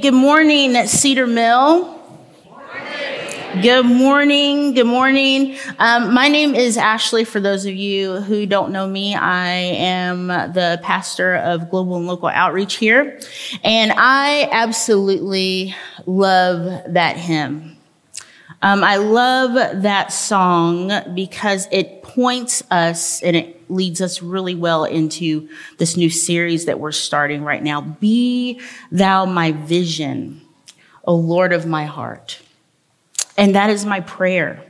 Good morning, at Cedar Mill. Good morning. Good morning. Um, my name is Ashley. For those of you who don't know me, I am the pastor of global and local outreach here. And I absolutely love that hymn. Um, I love that song because it points us and it leads us really well into this new series that we're starting right now. Be thou my vision, O Lord of my heart. And that is my prayer.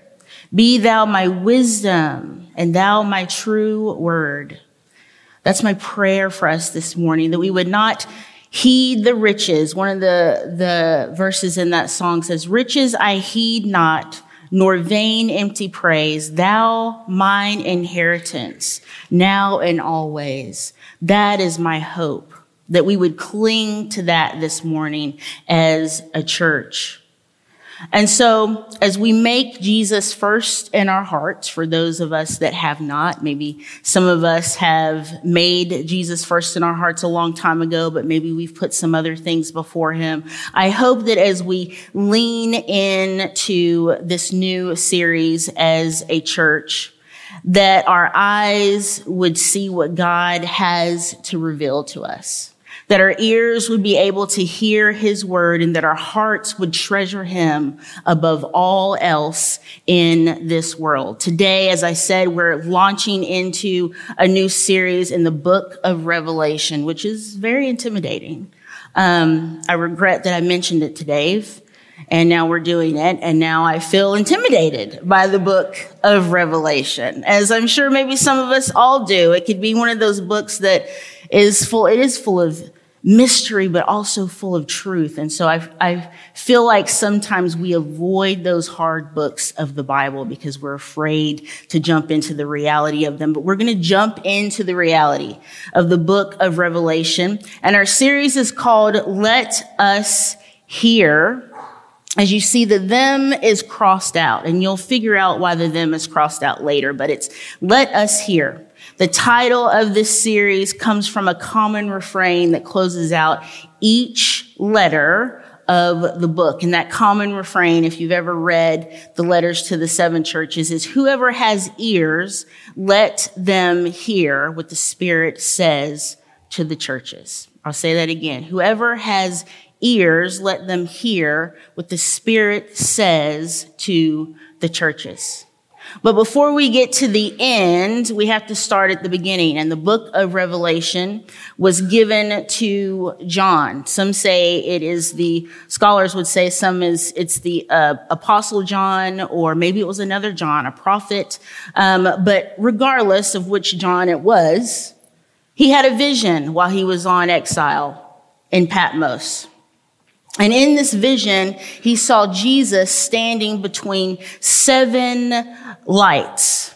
Be thou my wisdom and thou my true word. That's my prayer for us this morning, that we would not heed the riches. One of the, the verses in that song says, riches I heed not, nor vain empty praise, thou mine inheritance, now and always. That is my hope, that we would cling to that this morning as a church. And so as we make Jesus first in our hearts, for those of us that have not, maybe some of us have made Jesus first in our hearts a long time ago, but maybe we've put some other things before him. I hope that as we lean into this new series as a church, that our eyes would see what God has to reveal to us that our ears would be able to hear his word and that our hearts would treasure him above all else in this world. Today, as I said, we're launching into a new series in the book of Revelation, which is very intimidating. Um, I regret that I mentioned it to Dave. And now we're doing it. And now I feel intimidated by the book of Revelation, as I'm sure maybe some of us all do. It could be one of those books that is full, it is full of mystery, but also full of truth. And so I, I feel like sometimes we avoid those hard books of the Bible because we're afraid to jump into the reality of them. But we're going to jump into the reality of the book of Revelation. And our series is called Let Us Hear as you see the them is crossed out and you'll figure out why the them is crossed out later, but it's let us hear. The title of this series comes from a common refrain that closes out each letter of the book. And that common refrain, if you've ever read the letters to the seven churches, is whoever has ears, let them hear what the Spirit says to the churches. I'll say that again. Whoever has ears, let them hear what the Spirit says to the churches. But before we get to the end, we have to start at the beginning. And the book of Revelation was given to John. Some say it is the, scholars would say some is, it's the uh, apostle John, or maybe it was another John, a prophet. Um, but regardless of which John it was, he had a vision while he was on exile in Patmos. And in this vision, he saw Jesus standing between seven lights.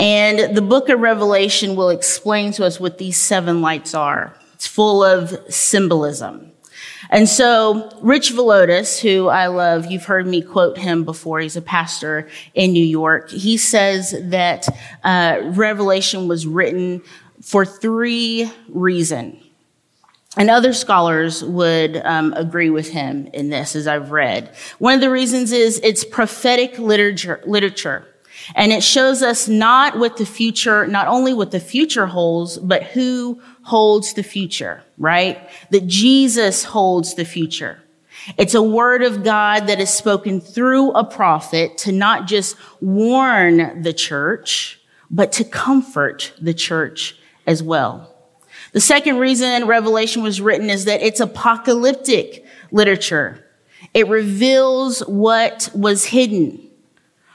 And the book of Revelation will explain to us what these seven lights are. It's full of symbolism. And so Rich Villodas, who I love, you've heard me quote him before. He's a pastor in New York. He says that uh, Revelation was written for three reasons. And other scholars would um, agree with him in this, as I've read. One of the reasons is it's prophetic literature, literature. And it shows us not what the future, not only what the future holds, but who holds the future, right? That Jesus holds the future. It's a word of God that is spoken through a prophet to not just warn the church, but to comfort the church as well. The second reason Revelation was written is that it's apocalyptic literature. It reveals what was hidden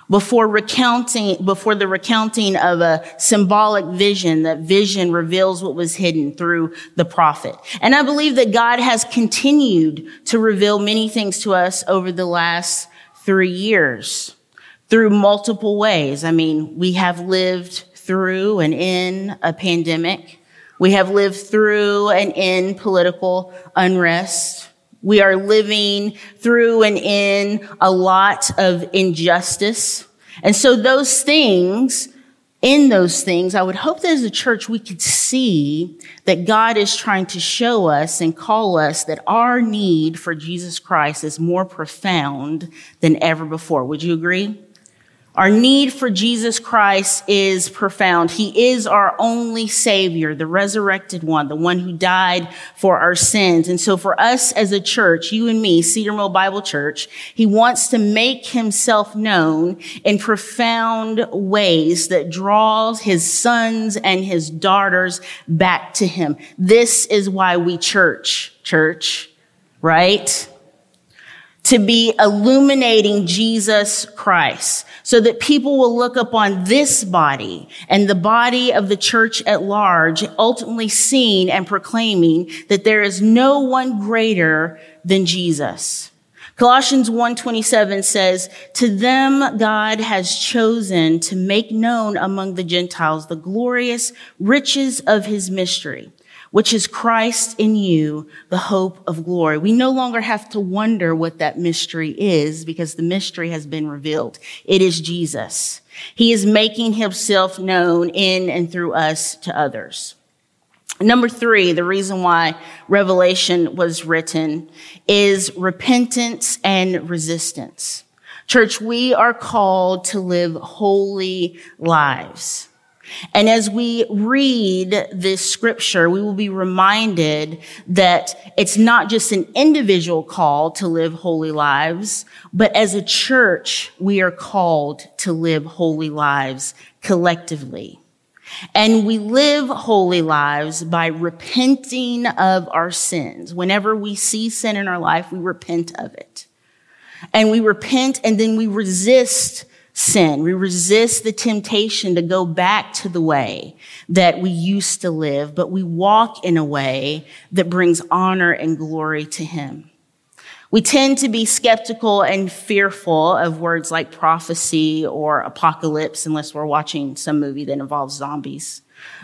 before recounting, before the recounting of a symbolic vision, that vision reveals what was hidden through the prophet. And I believe that God has continued to reveal many things to us over the last three years through multiple ways. I mean, we have lived through and in a pandemic. We have lived through and in political unrest. We are living through and in a lot of injustice. And so those things in those things, I would hope that as a church we could see that God is trying to show us and call us that our need for Jesus Christ is more profound than ever before. Would you agree? Our need for Jesus Christ is profound. He is our only savior, the resurrected one, the one who died for our sins. And so for us as a church, you and me, Cedar Mill Bible Church, he wants to make himself known in profound ways that draws his sons and his daughters back to him. This is why we church, church, right? To be illuminating Jesus Christ so that people will look upon this body and the body of the church at large, ultimately seeing and proclaiming that there is no one greater than Jesus. Colossians 1:27 says, "To them God has chosen to make known among the Gentiles the glorious riches of his mystery." Which is Christ in you, the hope of glory. We no longer have to wonder what that mystery is because the mystery has been revealed. It is Jesus. He is making himself known in and through us to others. Number three, the reason why Revelation was written is repentance and resistance. Church, we are called to live holy lives. And as we read this scripture, we will be reminded that it's not just an individual call to live holy lives, but as a church, we are called to live holy lives collectively. And we live holy lives by repenting of our sins. Whenever we see sin in our life, we repent of it. And we repent and then we resist sin. We resist the temptation to go back to the way that we used to live, but we walk in a way that brings honor and glory to Him. We tend to be skeptical and fearful of words like prophecy or apocalypse unless we're watching some movie that involves zombies.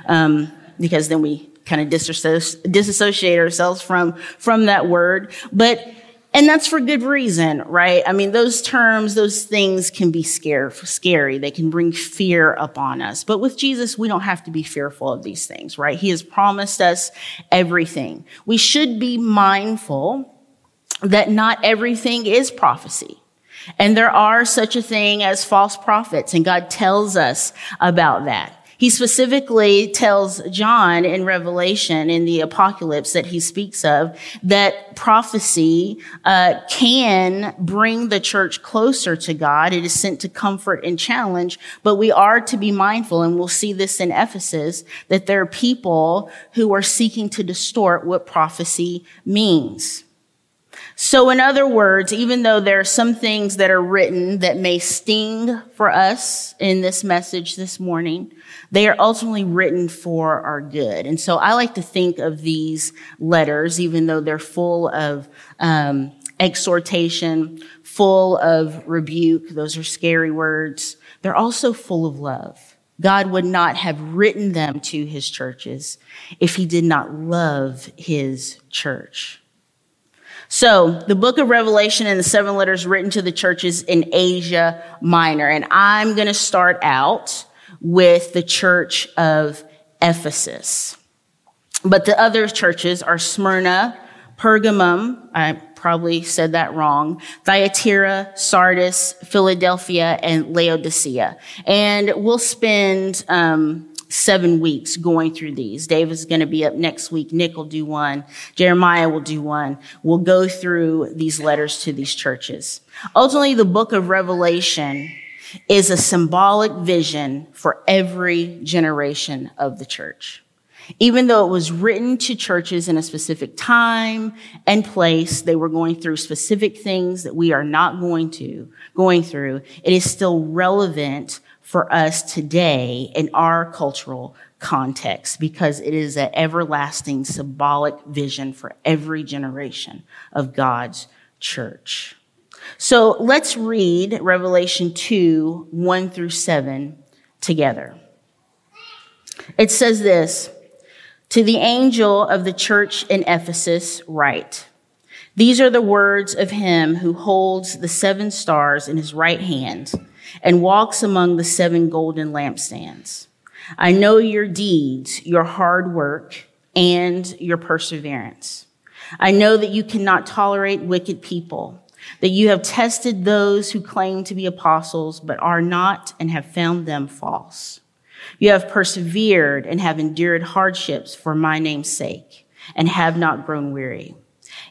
Um, because then we kind of disassociate ourselves from, from that word. But and that's for good reason, right? I mean, those terms, those things can be scare, scary. They can bring fear upon us. But with Jesus, we don't have to be fearful of these things, right? He has promised us everything. We should be mindful that not everything is prophecy. And there are such a thing as false prophets, and God tells us about that. He specifically tells John in Revelation, in the apocalypse that he speaks of, that prophecy uh, can bring the church closer to God. It is sent to comfort and challenge, but we are to be mindful, and we'll see this in Ephesus, that there are people who are seeking to distort what prophecy means. So, in other words, even though there are some things that are written that may sting for us in this message this morning, they are ultimately written for our good. And so I like to think of these letters, even though they're full of um, exhortation, full of rebuke, those are scary words, they're also full of love. God would not have written them to his churches if he did not love his church. So, the book of Revelation and the seven letters written to the churches in Asia Minor. And I'm going to start out with the church of Ephesus. But the other churches are Smyrna, Pergamum, I probably said that wrong, Thyatira, Sardis, Philadelphia, and Laodicea. And we'll spend um, seven weeks going through these. Dave is going to be up next week. Nick will do one. Jeremiah will do one. We'll go through these letters to these churches. Ultimately, the book of Revelation is a symbolic vision for every generation of the church. Even though it was written to churches in a specific time and place, they were going through specific things that we are not going to, going through. It is still relevant for us today in our cultural context because it is an everlasting symbolic vision for every generation of God's church. So let's read Revelation 2, 1 through 7 together. It says this, to the angel of the church in Ephesus, write, these are the words of him who holds the seven stars in his right hand and walks among the seven golden lampstands. I know your deeds, your hard work, and your perseverance. I know that you cannot tolerate wicked people, that you have tested those who claim to be apostles, but are not, and have found them false. You have persevered and have endured hardships for my name's sake, and have not grown weary.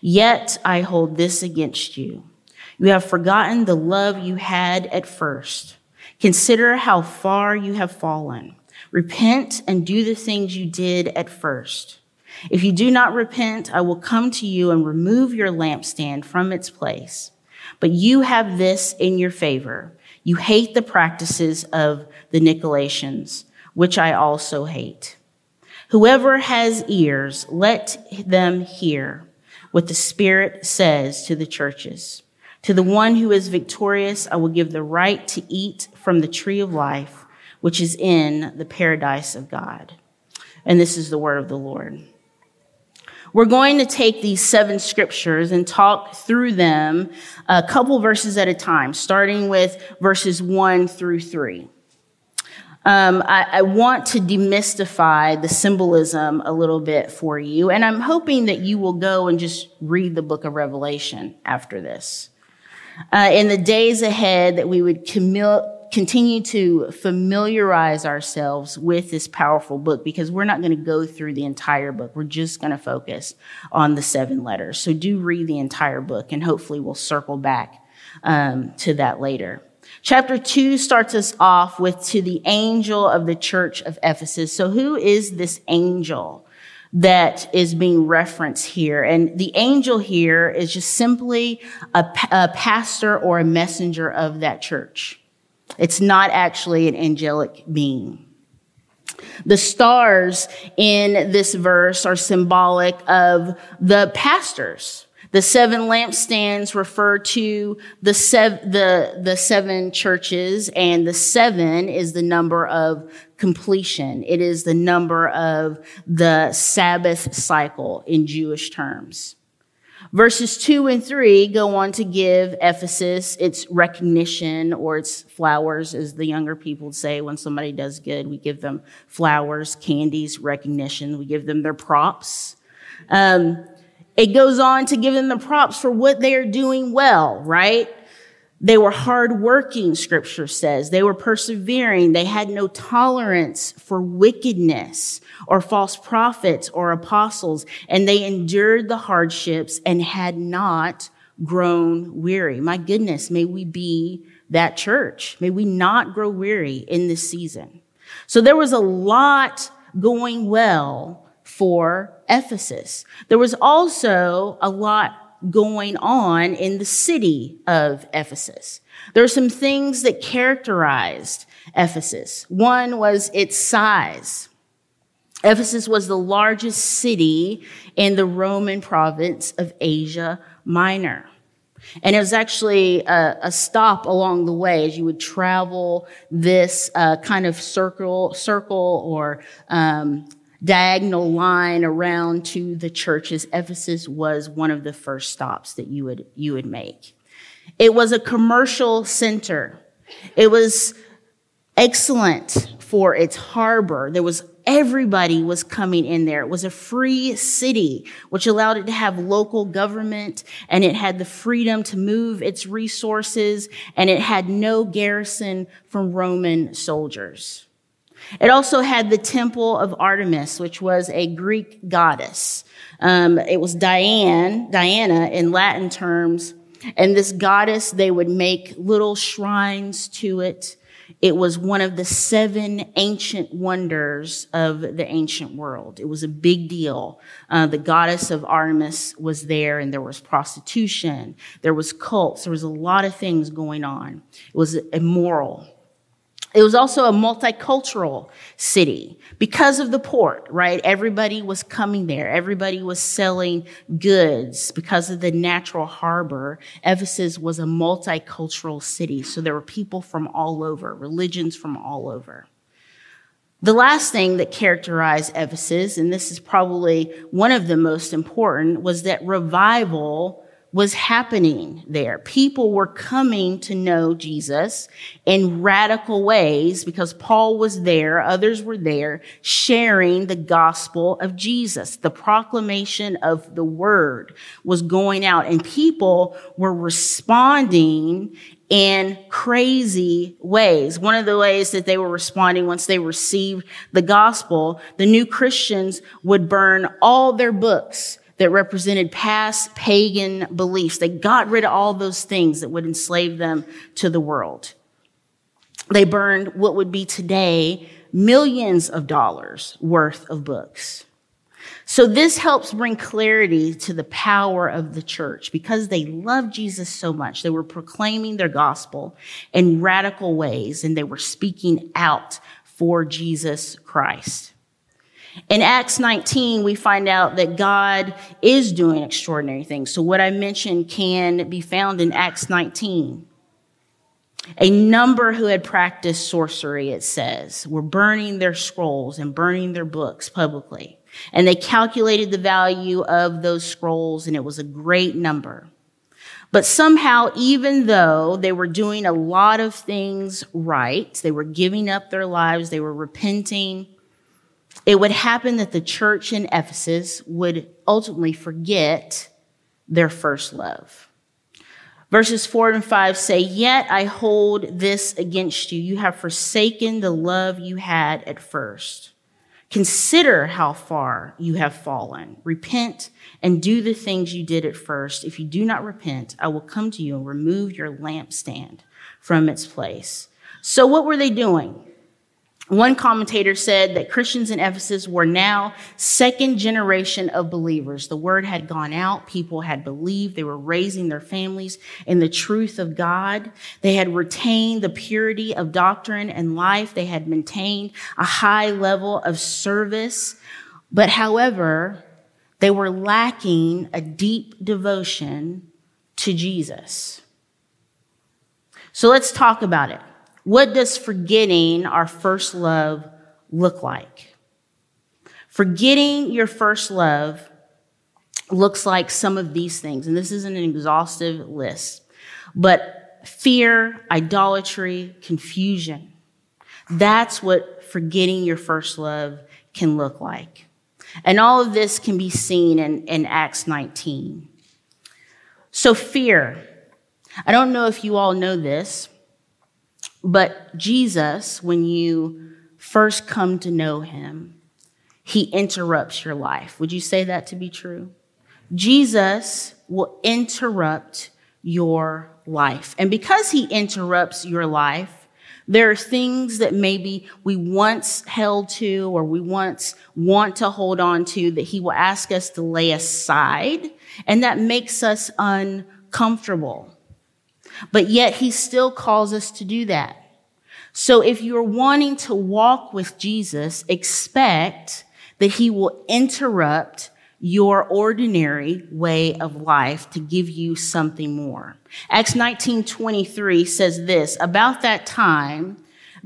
Yet I hold this against you. You have forgotten the love you had at first. Consider how far you have fallen. Repent and do the things you did at first. If you do not repent, I will come to you and remove your lampstand from its place. But you have this in your favor. You hate the practices of the Nicolaitans, which I also hate. Whoever has ears, let them hear what the Spirit says to the churches. To the one who is victorious, I will give the right to eat from the tree of life which is in the paradise of God. And this is the word of the Lord. We're going to take these seven scriptures and talk through them a couple verses at a time, starting with verses one through three. Um, I, I, want to demystify the symbolism a little bit for you, and I'm hoping that you will go and just read the book of Revelation after this. Uh, in the days ahead, that we would continue to familiarize ourselves with this powerful book because we're not going to go through the entire book. We're just going to focus on the seven letters. So do read the entire book, and hopefully we'll circle back um, to that later. Chapter two starts us off with to the angel of the church of Ephesus. So who is this angel? That is being referenced here. And the angel here is just simply a, a, pastor or a messenger of that church. It's not actually an angelic being. The stars in this verse are symbolic of the pastors. The seven lampstands refer to the, sev- the, the seven churches, and the seven is the number of completion. It is the number of the Sabbath cycle in Jewish terms. Verses two and three go on to give Ephesus its recognition or its flowers, as the younger people say when somebody does good. We give them flowers, candies, recognition. We give them their props. Um, it goes on to give them the props for what they are doing well, right? They were hardworking, scripture says. They were persevering. They had no tolerance for wickedness or false prophets or apostles, and they endured the hardships and had not grown weary. My goodness, may we be that church. May we not grow weary in this season. So there was a lot going well for Ephesus. There was also a lot going on in the city of Ephesus. There are some things that characterized Ephesus. One was its size. Ephesus was the largest city in the Roman province of Asia Minor. And it was actually a, a, stop along the way as you would travel this uh, kind of circle, circle or um, diagonal line around to the churches, Ephesus was one of the first stops that you would, you would make. It was a commercial center. It was excellent for its harbor. There was everybody was coming in there. It was a free city, which allowed it to have local government and it had the freedom to move its resources and it had no garrison from Roman soldiers. It also had the temple of Artemis, which was a Greek goddess. Um, it was Diane, Diana in Latin terms. And this goddess, they would make little shrines to it. It was one of the seven ancient wonders of the ancient world. It was a big deal. Uh, the goddess of Artemis was there, and there was prostitution, there was cults, there was a lot of things going on. It was immoral. It was also a multicultural city because of the port, right? Everybody was coming there. Everybody was selling goods because of the natural harbor. Ephesus was a multicultural city. So there were people from all over, religions from all over. The last thing that characterized Ephesus, and this is probably one of the most important, was that revival was happening there. People were coming to know Jesus in radical ways because Paul was there, others were there, sharing the gospel of Jesus. The proclamation of the word was going out and people were responding in crazy ways. One of the ways that they were responding once they received the gospel, the new Christians would burn all their books that represented past pagan beliefs. They got rid of all those things that would enslave them to the world. They burned what would be today millions of dollars worth of books. So this helps bring clarity to the power of the church because they loved Jesus so much. They were proclaiming their gospel in radical ways and they were speaking out for Jesus Christ. In Acts 19, we find out that God is doing extraordinary things. So what I mentioned can be found in Acts 19. A number who had practiced sorcery, it says, were burning their scrolls and burning their books publicly. And they calculated the value of those scrolls, and it was a great number. But somehow, even though they were doing a lot of things right, they were giving up their lives, they were repenting, it would happen that the church in Ephesus would ultimately forget their first love. Verses 4 and 5 say, Yet I hold this against you. You have forsaken the love you had at first. Consider how far you have fallen. Repent and do the things you did at first. If you do not repent, I will come to you and remove your lampstand from its place. So, what were they doing? One commentator said that Christians in Ephesus were now second generation of believers. The word had gone out. People had believed. They were raising their families in the truth of God. They had retained the purity of doctrine and life. They had maintained a high level of service. But however, they were lacking a deep devotion to Jesus. So let's talk about it. What does forgetting our first love look like? Forgetting your first love looks like some of these things, and this isn't an exhaustive list, but fear, idolatry, confusion. That's what forgetting your first love can look like. And all of this can be seen in, in Acts 19. So, fear. I don't know if you all know this, but Jesus, when you first come to know him, he interrupts your life. Would you say that to be true? Jesus will interrupt your life. And because he interrupts your life, there are things that maybe we once held to or we once want to hold on to that he will ask us to lay aside. And that makes us uncomfortable. But yet he still calls us to do that. So if you're wanting to walk with Jesus, expect that he will interrupt your ordinary way of life to give you something more. Acts 19:23 says this, about that time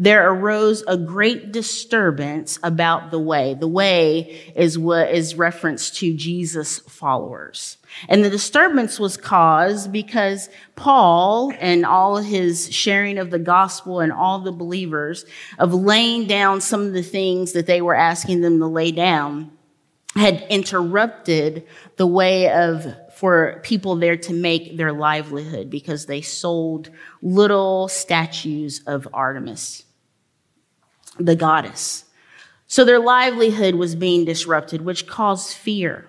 there arose a great disturbance about the way. The way is what is reference to Jesus followers. And the disturbance was caused because Paul and all his sharing of the gospel and all the believers of laying down some of the things that they were asking them to lay down had interrupted the way of for people there to make their livelihood because they sold little statues of Artemis, the goddess. So their livelihood was being disrupted, which caused fear.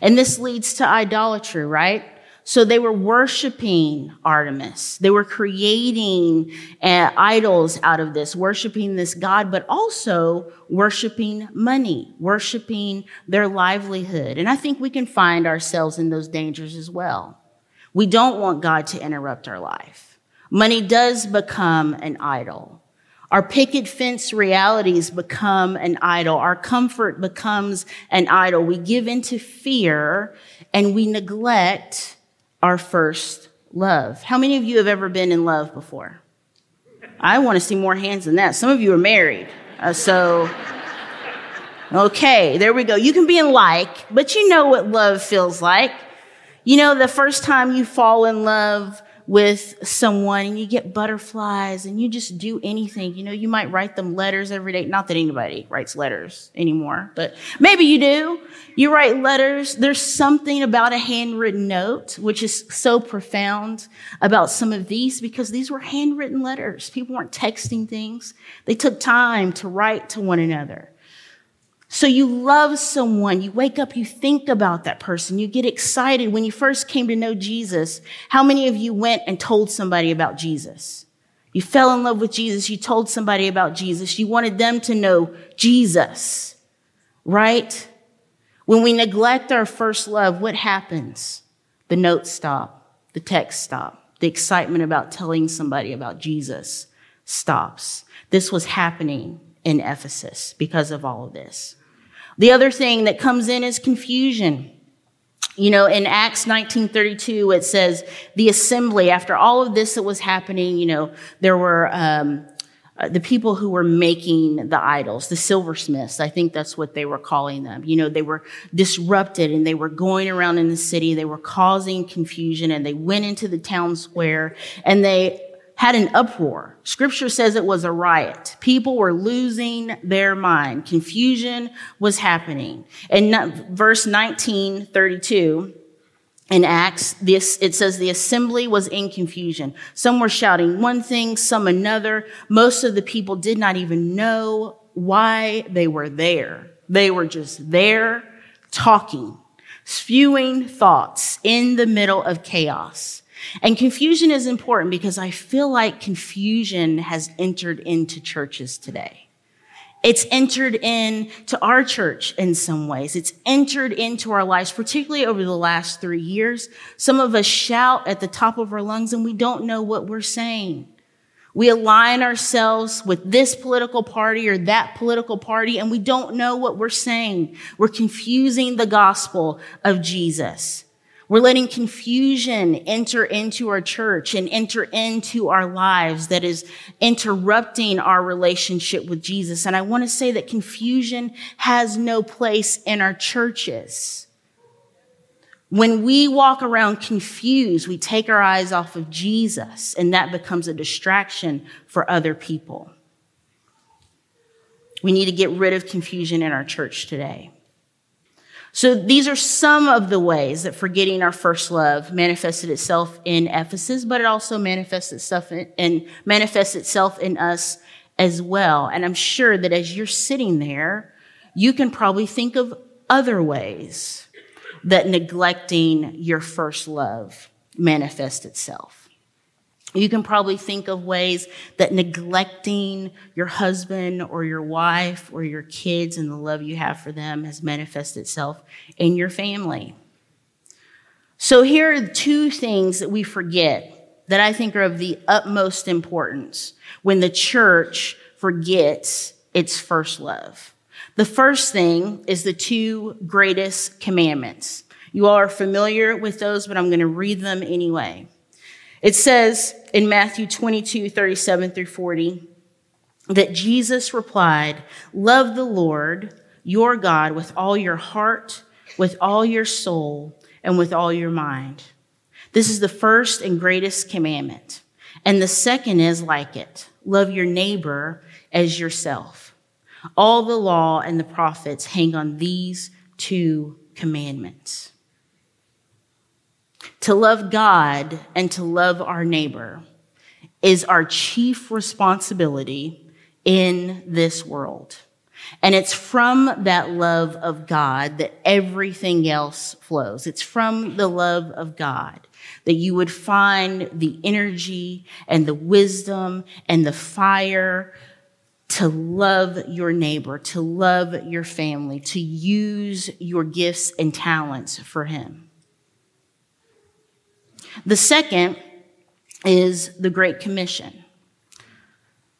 And this leads to idolatry, right? So they were worshiping Artemis. They were creating uh, idols out of this, worshiping this God, but also worshiping money, worshiping their livelihood. And I think we can find ourselves in those dangers as well. We don't want God to interrupt our life. Money does become an idol. Our picket fence realities become an idol. Our comfort becomes an idol. We give into fear and we neglect our first love. How many of you have ever been in love before? I want to see more hands than that. Some of you are married. Uh, so, okay, there we go. You can be in like, but you know what love feels like. You know, the first time you fall in love with someone and you get butterflies and you just do anything. You know, you might write them letters every day. Not that anybody writes letters anymore, but maybe you do. You write letters. There's something about a handwritten note, which is so profound about some of these because these were handwritten letters. People weren't texting things. They took time to write to one another. So you love someone, you wake up, you think about that person, you get excited. When you first came to know Jesus, how many of you went and told somebody about Jesus? You fell in love with Jesus, you told somebody about Jesus, you wanted them to know Jesus, right? When we neglect our first love, what happens? The notes stop, the text stop, the excitement about telling somebody about Jesus stops. This was happening in Ephesus because of all of this. The other thing that comes in is confusion. You know, in Acts 1932, it says the assembly, after all of this that was happening, you know, there were, um, uh, the people who were making the idols, the silversmiths, I think that's what they were calling them. You know, they were disrupted and they were going around in the city. They were causing confusion and they went into the town square and they had an uproar. Scripture says it was a riot. People were losing their mind. Confusion was happening. And verse 19, 32, in Acts, this, it says the assembly was in confusion. Some were shouting one thing, some another. Most of the people did not even know why they were there. They were just there talking, spewing thoughts in the middle of chaos. And confusion is important because I feel like confusion has entered into churches today. It's entered into our church in some ways. It's entered into our lives, particularly over the last three years. Some of us shout at the top of our lungs and we don't know what we're saying. We align ourselves with this political party or that political party and we don't know what we're saying. We're confusing the gospel of Jesus. We're letting confusion enter into our church and enter into our lives that is interrupting our relationship with Jesus. And I want to say that confusion has no place in our churches. When we walk around confused, we take our eyes off of Jesus and that becomes a distraction for other people. We need to get rid of confusion in our church today. So these are some of the ways that forgetting our first love manifested itself in Ephesus, but it also manifests itself in, and manifests itself in us as well. And I'm sure that as you're sitting there, you can probably think of other ways that neglecting your first love manifests itself. You can probably think of ways that neglecting your husband or your wife or your kids and the love you have for them has manifested itself in your family. So here are two things that we forget that I think are of the utmost importance when the church forgets its first love. The first thing is the two greatest commandments. You all are familiar with those, but I'm going to read them anyway. It says in Matthew 22, 37 through 40, that Jesus replied, Love the Lord your God with all your heart, with all your soul, and with all your mind. This is the first and greatest commandment. And the second is like it love your neighbor as yourself. All the law and the prophets hang on these two commandments. To love God and to love our neighbor is our chief responsibility in this world. And it's from that love of God that everything else flows. It's from the love of God that you would find the energy and the wisdom and the fire to love your neighbor, to love your family, to use your gifts and talents for Him. The second is the Great Commission.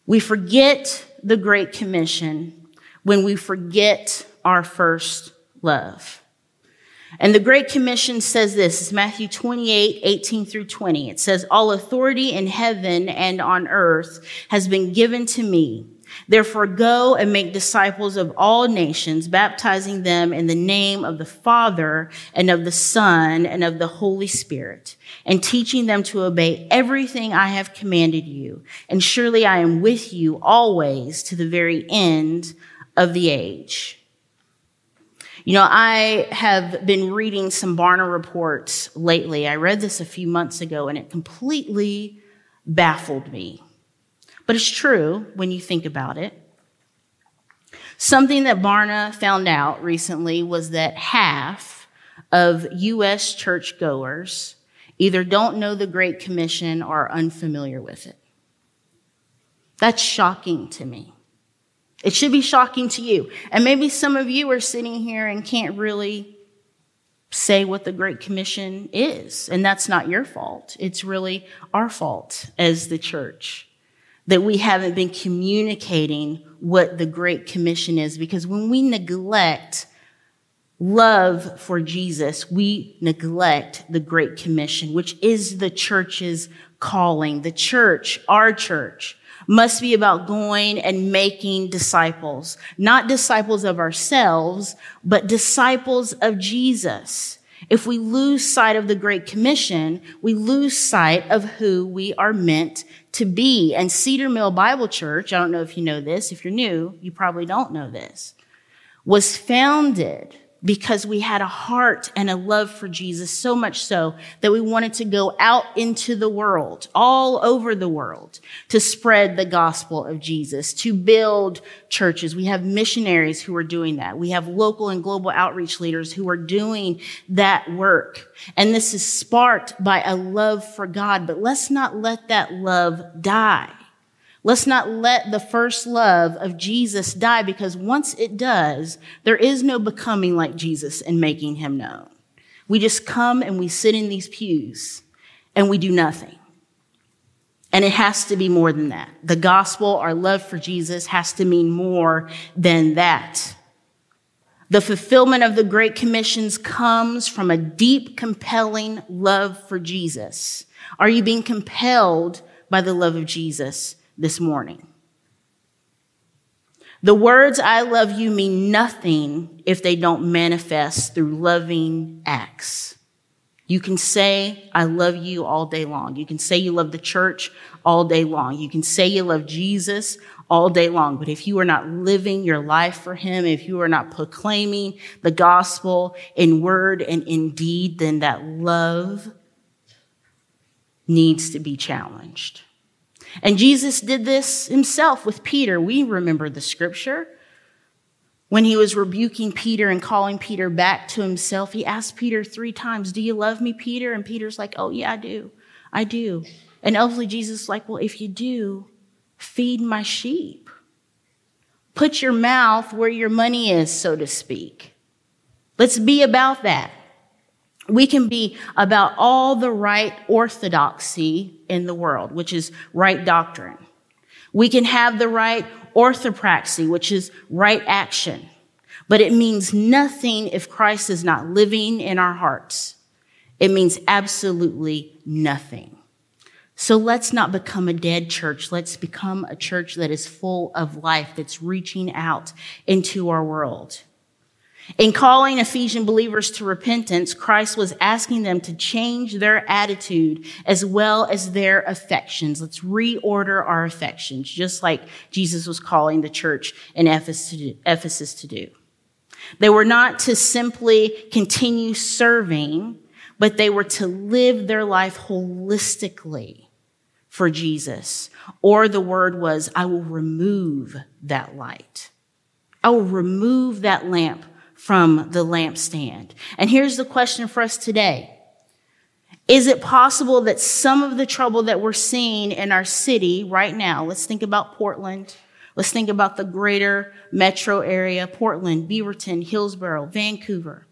We forget the Great Commission when we forget our first love. And the Great Commission says this, it's Matthew 28, 18 through 20. It says, All authority in heaven and on earth has been given to me. Therefore, go and make disciples of all nations, baptizing them in the name of the Father and of the Son and of the Holy Spirit, and teaching them to obey everything I have commanded you. And surely I am with you always to the very end of the age. You know, I have been reading some Barna reports lately. I read this a few months ago and it completely baffled me. But it's true when you think about it. Something that Barna found out recently was that half of U.S. churchgoers either don't know the Great Commission or are unfamiliar with it. That's shocking to me. It should be shocking to you. And maybe some of you are sitting here and can't really say what the Great Commission is. And that's not your fault. It's really our fault as the church that we haven't been communicating what the Great Commission is. Because when we neglect love for Jesus, we neglect the Great Commission, which is the church's calling. The church, our church, must be about going and making disciples, not disciples of ourselves, but disciples of Jesus. If we lose sight of the Great Commission, we lose sight of who we are meant to be. And Cedar Mill Bible Church, I don't know if you know this. If you're new, you probably don't know this, was founded because we had a heart and a love for Jesus so much so that we wanted to go out into the world, all over the world, to spread the gospel of Jesus, to build churches. We have missionaries who are doing that. We have local and global outreach leaders who are doing that work. And this is sparked by a love for God, but let's not let that love die. Let's not let the first love of Jesus die because once it does, there is no becoming like Jesus and making him known. We just come and we sit in these pews and we do nothing. And it has to be more than that. The gospel, our love for Jesus has to mean more than that. The fulfillment of the Great Commissions comes from a deep, compelling love for Jesus. Are you being compelled by the love of Jesus? This morning. The words I love you mean nothing if they don't manifest through loving acts. You can say, I love you all day long. You can say you love the church all day long. You can say you love Jesus all day long. But if you are not living your life for him, if you are not proclaiming the gospel in word and in deed, then that love needs to be challenged. And Jesus did this himself with Peter. We remember the scripture. When he was rebuking Peter and calling Peter back to himself, he asked Peter three times, Do you love me, Peter? And Peter's like, Oh, yeah, I do. I do. And ultimately, Jesus is like, Well, if you do, feed my sheep. Put your mouth where your money is, so to speak. Let's be about that we can be about all the right orthodoxy in the world, which is right doctrine. We can have the right orthopraxy, which is right action. But it means nothing if Christ is not living in our hearts. It means absolutely nothing. So let's not become a dead church. Let's become a church that is full of life, that's reaching out into our world. In calling Ephesian believers to repentance, Christ was asking them to change their attitude as well as their affections. Let's reorder our affections, just like Jesus was calling the church in Ephesus to do. They were not to simply continue serving, but they were to live their life holistically for Jesus. Or the word was, I will remove that light. I will remove that lamp from the lampstand. And here's the question for us today. Is it possible that some of the trouble that we're seeing in our city right now, let's think about Portland, let's think about the greater metro area, Portland, Beaverton, Hillsboro, Vancouver.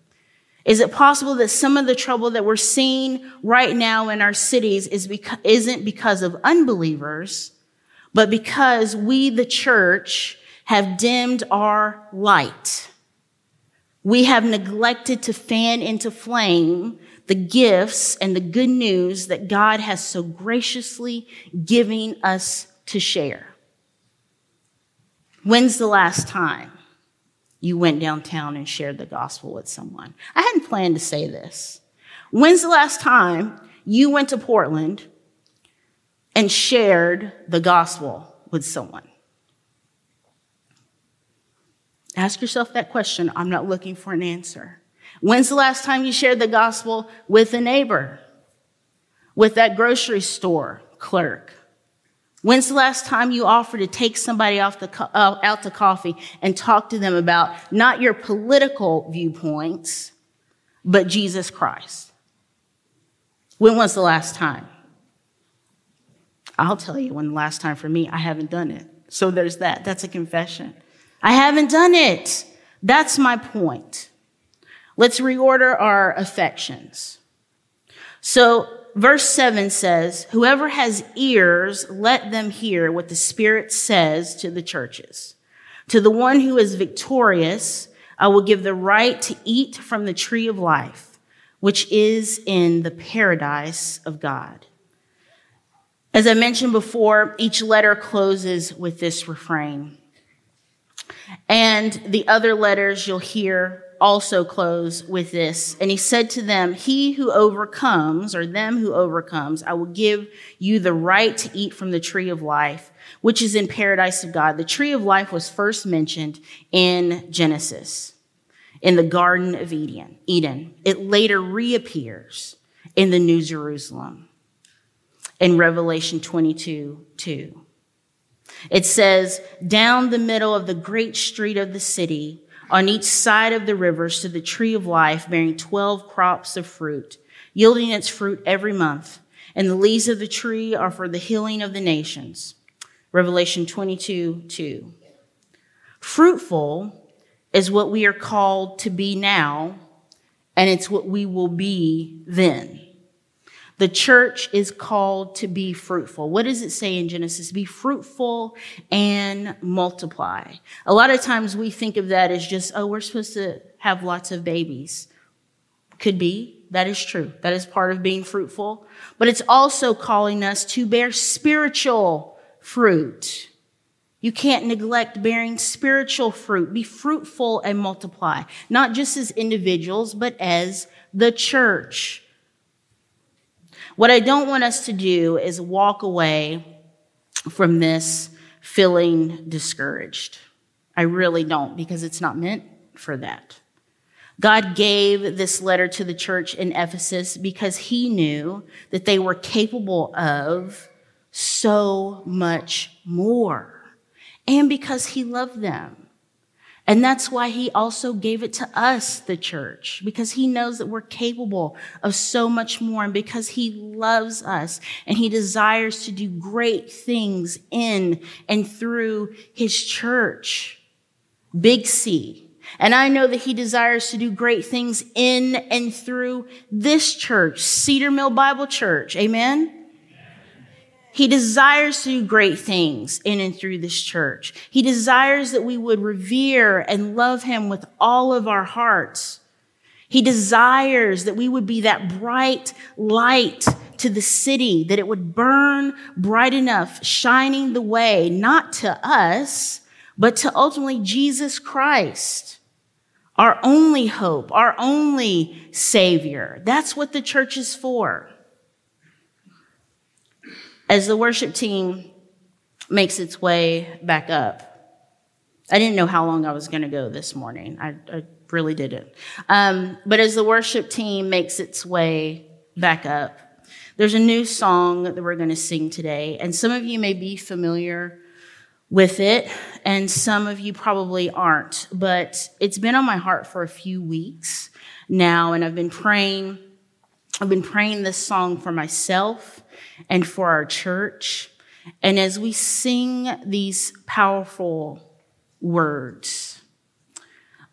Is it possible that some of the trouble that we're seeing right now in our cities is isn't because of unbelievers, but because we, the church, have dimmed our light? We have neglected to fan into flame the gifts and the good news that God has so graciously given us to share. When's the last time you went downtown and shared the gospel with someone? I hadn't planned to say this. When's the last time you went to Portland and shared the gospel with someone? Ask yourself that question. I'm not looking for an answer. When's the last time you shared the gospel with a neighbor? With that grocery store clerk? When's the last time you offered to take somebody off the, uh, out to coffee and talk to them about not your political viewpoints, but Jesus Christ? When was the last time? I'll tell you when the last time for me, I haven't done it. So there's that. That's a confession. I haven't done it. That's my point. Let's reorder our affections. So verse 7 says, Whoever has ears, let them hear what the Spirit says to the churches. To the one who is victorious, I will give the right to eat from the tree of life, which is in the paradise of God. As I mentioned before, each letter closes with this refrain. And the other letters you'll hear also close with this. And he said to them, He who overcomes, or them who overcomes, I will give you the right to eat from the tree of life, which is in paradise of God. The tree of life was first mentioned in Genesis, in the Garden of Eden. Eden. It later reappears in the New Jerusalem in Revelation 22 2. It says, down the middle of the great street of the city, on each side of the rivers to the tree of life, bearing 12 crops of fruit, yielding its fruit every month. And the leaves of the tree are for the healing of the nations. Revelation 22, 2. Fruitful is what we are called to be now, and it's what we will be then. The church is called to be fruitful. What does it say in Genesis? Be fruitful and multiply. A lot of times we think of that as just, oh, we're supposed to have lots of babies. Could be. That is true. That is part of being fruitful. But it's also calling us to bear spiritual fruit. You can't neglect bearing spiritual fruit. Be fruitful and multiply, not just as individuals, but as the church. What I don't want us to do is walk away from this feeling discouraged. I really don't because it's not meant for that. God gave this letter to the church in Ephesus because he knew that they were capable of so much more and because he loved them. And that's why he also gave it to us, the church, because he knows that we're capable of so much more and because he loves us and he desires to do great things in and through his church. Big C. And I know that he desires to do great things in and through this church, Cedar Mill Bible Church. Amen. He desires to do great things in and through this church. He desires that we would revere and love him with all of our hearts. He desires that we would be that bright light to the city, that it would burn bright enough, shining the way, not to us, but to ultimately Jesus Christ, our only hope, our only savior. That's what the church is for. As the worship team makes its way back up, I didn't know how long I was going to go this morning. I, I really didn't. Um, but as the worship team makes its way back up, there's a new song that we're going to sing today. And some of you may be familiar with it, and some of you probably aren't. But it's been on my heart for a few weeks now, and I've been praying. I've been praying this song for myself and for our church. And as we sing these powerful words,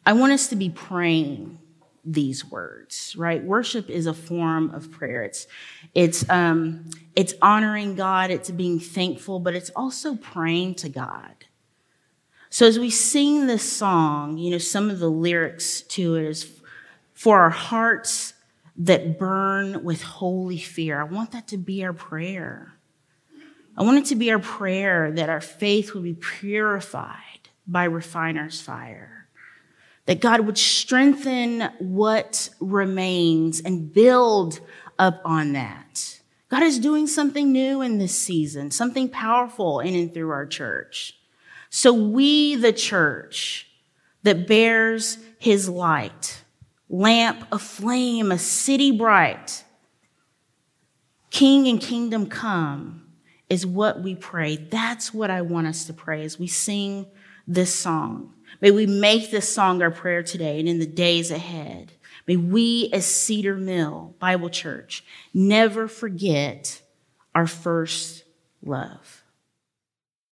I want us to be praying these words, right? Worship is a form of prayer. It's, it's, um, it's honoring God. It's being thankful, but it's also praying to God. So as we sing this song, you know, some of the lyrics to it is for our hearts that burn with holy fear. I want that to be our prayer. I want it to be our prayer that our faith would be purified by refiner's fire. That God would strengthen what remains and build up on that. God is doing something new in this season, something powerful in and through our church. So we, the church that bears his light, lamp aflame, a city bright, king and kingdom come, is what we pray. That's what I want us to pray as we sing this song. May we make this song our prayer today and in the days ahead. May we, as Cedar Mill Bible Church, never forget our first love.